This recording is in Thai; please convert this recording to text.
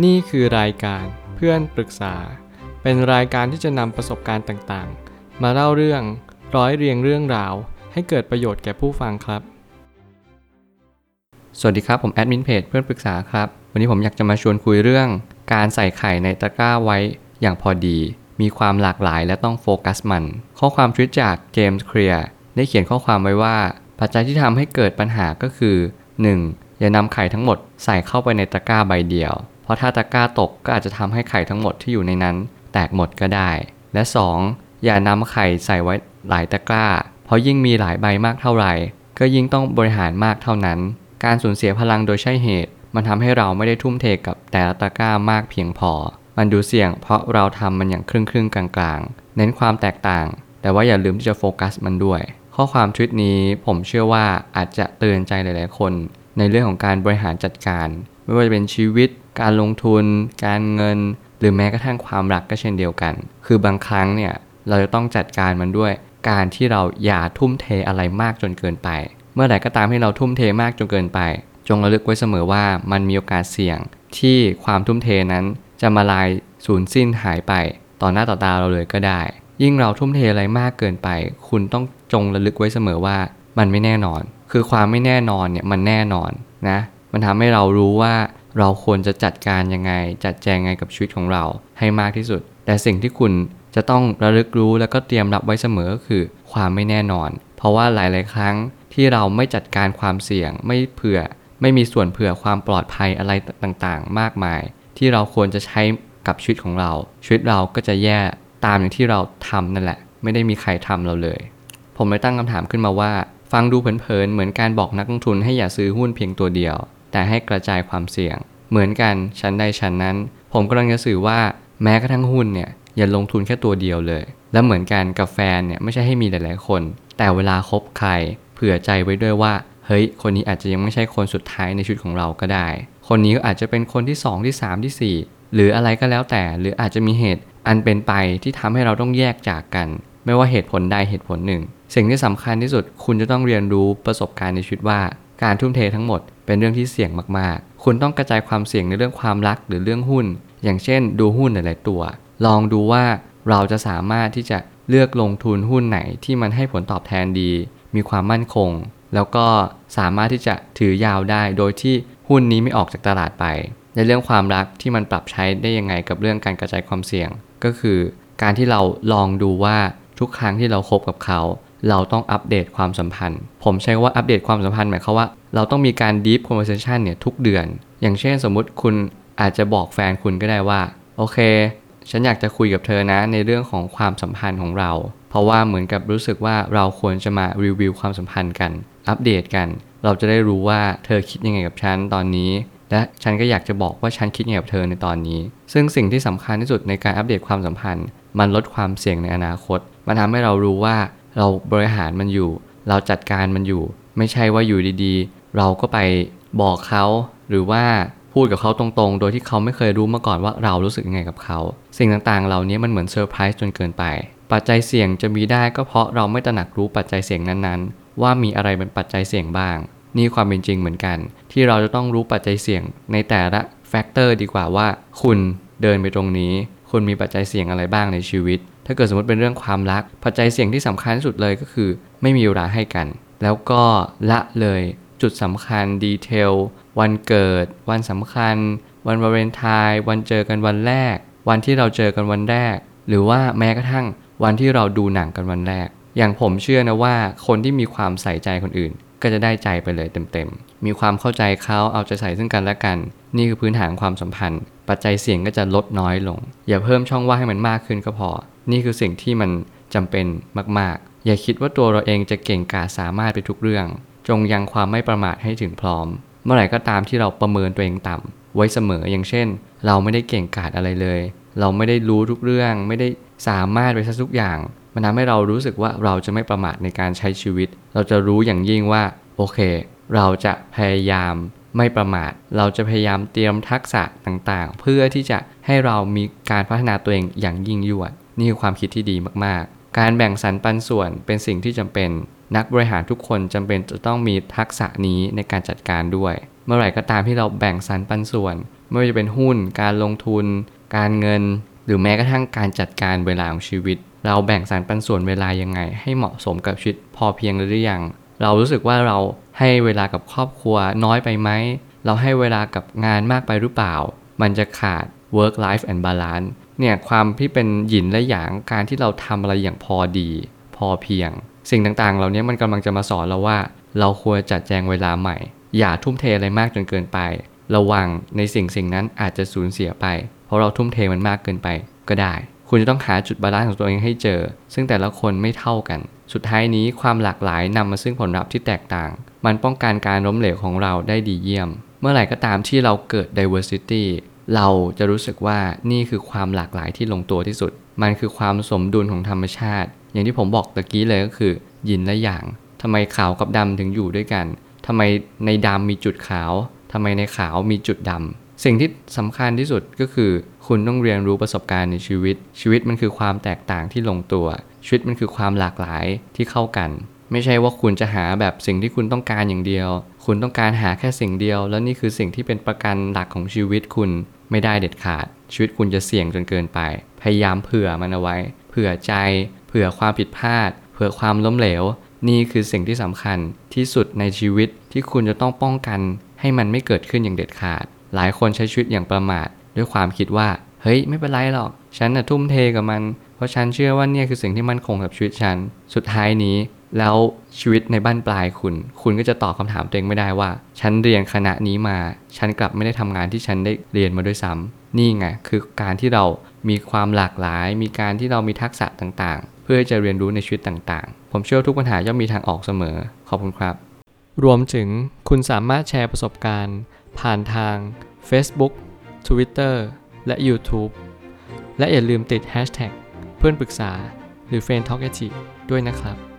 นี่คือรายการเพื่อนปรึกษา เป็นรายการที่จะนำประสบการณ์ต่างๆ มาเล่าเรื่องร้อยเรียงเรื่องราว ให้เกิดประโยชน์แก่ผู้ฟังครับ สวัสดีครับ ผมแอดมินเพจเพื่อนปรึกษาครับ วันนี้ผมอยากจะมาชวนคุยเรื่อง การใส่ไข่ในตะกร้าไว้อย่างพอดี มีความหลากหลายและต้องโฟกัสมัน ข้อความทวิตจากเจมส์เคลียร์ได้เขียนข้อความไว้ว่า ปัจจัยที่ทำให้เกิดปัญหาก็คือ 1. อย่านำไข่ทั้งหมดใส่เข้าไปในตะกร้าใบเดียว เพราะถ้าตะกร้าตกก็อาจจะทำให้ไข่ทั้งหมดที่อยู่ในนั้น แตกหมดก็ได้ และ 2. อย่านำไข่ใส่ไว้หลายตะกร้า เพราะยิ่งมีหลายใบมากเท่าไหร่ ก็ยิ่งต้องบริหารมากเท่านั้น การสูญเสียพลังโดยใช่เหตุ มันทำให้เราไม่ได้ทุ่มเทกับแต่ละตะกร้ามากเพียงพอ มันดูเสี่ยง เพราะเราทำมันอย่างครึ่งครึ่งๆกลางๆ เน้นความแตกต่าง แต่ว่าอย่าลืมที่จะโฟกัสมันด้วย ข้อความทวิตนี้ผมเชื่อว่าอาจจะเตือนใจหลาย ๆ คน ในเรื่องของการบริหารจัดการ ไม่ว่าจะเป็นชีวิต การลงทุน การเงิน หรือแม้กระทั่งความรักก็เช่นเดียวกัน คือบางครั้งเนี่ยเราจะต้องจัดการมันด้วย การที่เราอย่าทุ่มเทอะไรมากจนเกินไป เมื่อไหร่ก็ตามที่เราทุ่มเทมากจนเกินไป จงระลึกไว้เสมอว่ามันมีโอกาสเสี่ยง ที่ความทุ่มเทนั้นจะมาลายสูญสิ้นหายไป ต่อหน้าต่อตาเราเลยก็ได้ ยิ่งเราทุ่มเทอะไรมากเกินไป คุณต้องจงระลึกไว้เสมอว่ามันไม่แน่นอน คือความไม่แน่นอนเนี่ยมันแน่นอนนะ มันทำให้เรารู้ว่าเราควรจะจัดการยังไง จัดแจงไงกับชีวิตของเราให้มากที่สุด แต่สิ่งที่คุณจะต้องระลึกรู้แล้วก็เตรียมรับไว้เสมอก็คือความไม่แน่นอน เพราะว่าหลาย ๆ ครั้งที่เราไม่จัดการความเสี่ยง ไม่เผื่อ ไม่มีส่วนเผื่อความปลอดภัยอะไรต่าง ๆ มากมาย ที่เราควรจะใช้กับชีวิตของเรา ชีวิตเราก็จะแย่ตามอย่างที่เราทำนั่นแหละ ไม่ได้มีใครทำเราเลย ผมเลยตั้งคำถามขึ้นมาว่า ฟังดูเผินๆเหมือนการบอกนักลงทุนให้อย่าซื้อหุ้นเพียงตัวเดียว แต่ให้กระจายความเสี่ยง เหมือนกันชั้นใดชั้นนั้น ผมกำลังจะสื่อว่าแม้กระทั่งหุ้นเนี่ยอย่าลงทุนแค่ตัวเดียวเลย และเหมือนกันกับแฟนเนี่ยไม่ใช่ให้มีหลาย ๆ คน แต่เวลาคบใคร เผื่อใจไว้ด้วยว่า เฮ้ย คนนี้อาจจะยังไม่ใช่คนสุดท้ายในชีวิตของเราก็ได้ คนนี้ก็อาจจะเป็นคนที่ 2 ที่ 3 ที่ 4 หรืออะไรก็แล้วแต่ หรืออาจจะมีเหตุอันเป็นไปที่ทำให้เราต้องแยกจากกัน ไม่ว่าเหตุผลใดเหตุผลหนึ่ง สิ่งที่สำคัญที่สุดคุณจะต้องเรียนรู้ประสบการณ์ในชีวิตว่า การทุ่มเททั้งหมดเป็นเรื่องที่เสี่ยงมากๆ คุณต้องกระจายความเสี่ยงในเรื่องความรักหรือเรื่องหุ้น อย่างเช่น ดูหุ้นหลายๆตัว ลองดูว่าเราจะสามารถที่จะเลือกลงทุนหุ้นไหนที่มันให้ผลตอบแทนดี มีความมั่นคง แล้วก็สามารถที่จะถือยาวได้ โดยที่หุ้นนี้ไม่ออกจากตลาดไป ในเรื่องความรักที่มันปรับใช้ได้ยังไงกับเรื่องการกระจายความเสี่ยง ก็คือ การที่เราลองดูว่าทุกครั้งที่เราคบกับเขา เราต้องอัปเดตความสัมพันธ์ ผมใช้ว่าอัปเดตความสัมพันธ์หมายความว่าเราต้องมีการ deep conversation เนี่ยทุกเดือน อย่างเช่นสมมุติคุณอาจจะบอกแฟนคุณก็ได้ว่า โอเค ฉันอยากจะคุยกับเธอนะในเรื่องของความสัมพันธ์ของเรา เพราะว่าเหมือนกับรู้สึกว่าเราควรจะมารีวิวความสัมพันธ์กัน อัปเดตกัน เราจะได้รู้ว่าเธอคิดยังไงกับฉันตอนนี้ และฉันก็อยากจะบอกว่าฉันคิดยังไงกับเธอในตอนนี้ ซึ่งสิ่งที่สำคัญที่สุดในการอัปเดตความสัมพันธ์ มันลดความเสี่ยงในอนาคต มันทำให้เรารู้ว่า เราบริหารมันอยู่ เราจัดการมันอยู่ ไม่ใช่ว่าอยู่ดีๆ เราก็ไปบอกเขาหรือว่าพูดกับเขาตรงๆ โดยที่เขาไม่เคยรู้มาก่อนว่าเรารู้สึกยังไงกับเขา สิ่งต่างๆ เหล่านี้มันเหมือนเซอร์ไพรส์จนเกินไป ปัจจัยเสี่ยงจะมีได้ก็เพราะเราไม่ตระหนักรู้ปัจจัยเสี่ยงนั้นๆ ว่ามีอะไรเป็นปัจจัยเสี่ยงบ้าง นี่ความเป็นจริงเหมือนกัน ที่เราจะต้องรู้ปัจจัยเสี่ยงในแต่ละ factor ดีกว่าว่า คุณเดินไปตรงนี้ คุณมีปัจจัยเสี่ยงอะไรบ้างในชีวิต ถ้าเกิดสมมติเป็นเรื่องความรัก ปัจจัยเสี่ยงที่สำคัญที่สุดเลยก็คือ ไม่มีเวลาให้กัน แล้วก็ละเลยจุดสำคัญดีเทลวันเกิด วันสำคัญ วันวาเลนไทน์วันเจอกันวันแรก วันที่เราเจอกันวันแรก หรือว่าแม้กระทั่งวันที่เราดูหนังกันวันแรก อย่างผมเชื่อนะว่าคนที่มีความใส่ใจคนอื่น ก็จะได้ใจไปเลยเต็มๆ มีความเข้าใจเขาเอาใจใส่ซึ่งกันและกัน นี่คือพื้นฐานความสัมพันธ์ ปัจจัยเสี่ยงก็จะลดน้อยลง อย่าเพิ่มช่องว่างให้มันมากขึ้นก็พอ นี่คือสิ่งที่มันจำเป็นมาก ๆ อย่าคิดว่าตัวเราเองจะเก่งกาจสามารถไปทุกเรื่อง จงยังความไม่ประมาทให้ถึงพร้อม เมื่อไหร่ก็ตามที่เราประเมินตัวเองต่ำไว้เสมออย่างเช่น เราไม่ได้เก่งกาจอะไรเลย เราไม่ได้รู้ทุกเรื่อง ไม่ได้สามารถไปซะทุกอย่าง มันทำให้เรารู้สึกว่าเราจะไม่ประมาทในการใช้ชีวิต เราจะรู้อย่างยิ่งว่าโอเค เราจะพยายามไม่ประมาท เราจะพยายามเตรียมทักษะต่างๆ เพื่อที่จะให้เรามีการพัฒนาตัวเองอย่างยิ่งยวด นี่คือความคิดที่ดีมากๆ การแบ่งสรรปันส่วนเป็นสิ่งที่จำเป็น นักบริหารทุกคนจำเป็นจะต้องมีทักษะนี้ในการจัดการด้วย เมื่อไหร่ก็ตามที่เราแบ่งสรรปันส่วน ไม่ว่าจะเป็นหุ้น การลงทุน การเงิน หรือแม้กระทั่งการจัดการเวลาของชีวิต เราแบ่งสรรปันส่วนเวลายังไง ให้เหมาะสมกับชีวิตพอเพียงหรือยัง เรารู้สึกว่าเราให้เวลากับครอบครัวน้อยไปไหม เราให้เวลากับงานมากไปหรือเปล่า มันจะขาด work life and balance เนี่ยความที่เป็นหยินและหยางการที่เราทำอะไรอย่างพอดี พอเพียง สิ่งต่างๆ เหล่านี้มันกำลังจะมาสอนเราว่า เราควรจัดแจงเวลาใหม่ อย่าทุ่มเทอะไรมากจนเกินไป ระวังในสิ่งสิ่งนั้นอาจจะสูญเสียไป เพราะเราทุ่มเทมันมากเกินไปก็ได้ คุณจะต้องหาจุด balance ของตัวเองให้เจอ ซึ่งแต่ละคนไม่เท่ากัน สุดท้ายนี้ความหลากหลายนำมาซึ่งผลลัพธ์ที่แตกต่าง มันป้องกันการล้มเหลวของเราได้ดีเยี่ยม เมื่อไหร่ก็ตามที่เราเกิด diversity เราจะรู้สึกว่านี่คือความหลากหลายที่ลงตัวที่สุด มันคือความสมดุลของธรรมชาติ อย่างที่ผมบอกตะกี้เลยก็คือยินและหยางทำไมขาวกับดำถึงอยู่ด้วยกันทำไมในดำมีจุดขาวทำไมในขาวมีจุดดำสิ่งที่สำคัญที่สุดก็คือ คุณต้องเรียนรู้ประสบการณ์ในชีวิต ชีวิตมันคือความแตกต่างที่ลงตัว ชีวิตมันคือความหลากหลายที่เข้ากัน ไม่ใช่ว่าคุณจะหาแบบสิ่งที่คุณต้องการอย่างเดียว คุณต้องการหาแค่สิ่งเดียว แล้วนี่คือสิ่งที่เป็นประกันหลักของชีวิตคุณ ไม่ได้เด็ดขาด ชีวิตคุณจะเสี่ยงจนเกินไป พยายามเผื่อมันเอาไว้ เผื่อใจ เผื่อความผิดพลาด เผื่อความล้มเหลว นี่คือสิ่งที่สำคัญที่สุดในชีวิตที่คุณจะต้องป้องกัน ให้มันไม่เกิดขึ้นอย่างเด็ดขาด หลายคนใช้ชีวิตอย่างประมาท ด้วยความคิดว่า เฮ้ย ไม่เป็นไรหรอก ฉันน่ะทุ่มเทกับมัน เพราะฉันเชื่อว่าเนี่ยคือสิ่งที่มั่นคงกับชีวิตฉัน สุดท้ายนี้ แล้วชีวิตในบ้านปลายคุณ คุณก็จะตอบคำถามตัวเองไม่ได้ว่า ฉันเรียนคณะนี้มา ฉันกลับไม่ได้ทำงานที่ฉันได้เรียนมาด้วยซ้ำนี่ไง คือการที่เรามีความหลากหลาย มีการที่เรามีทักษะต่างๆ เพื่อจะเรียนรู้ในชีวิตต่างๆ ผมเชื่อทุกปัญหาย่อมมีทางออกเสมอ ขอบคุณครับ รวมถึงคุณสามารถแชร์ประสบการณ์ ผ่านทาง Facebook Twitter และ YouTube และอย่าลืมติด Hashtag เพื่อนปรึกษาหรือ f r ร e n d t a l k a ด้วยนะครับ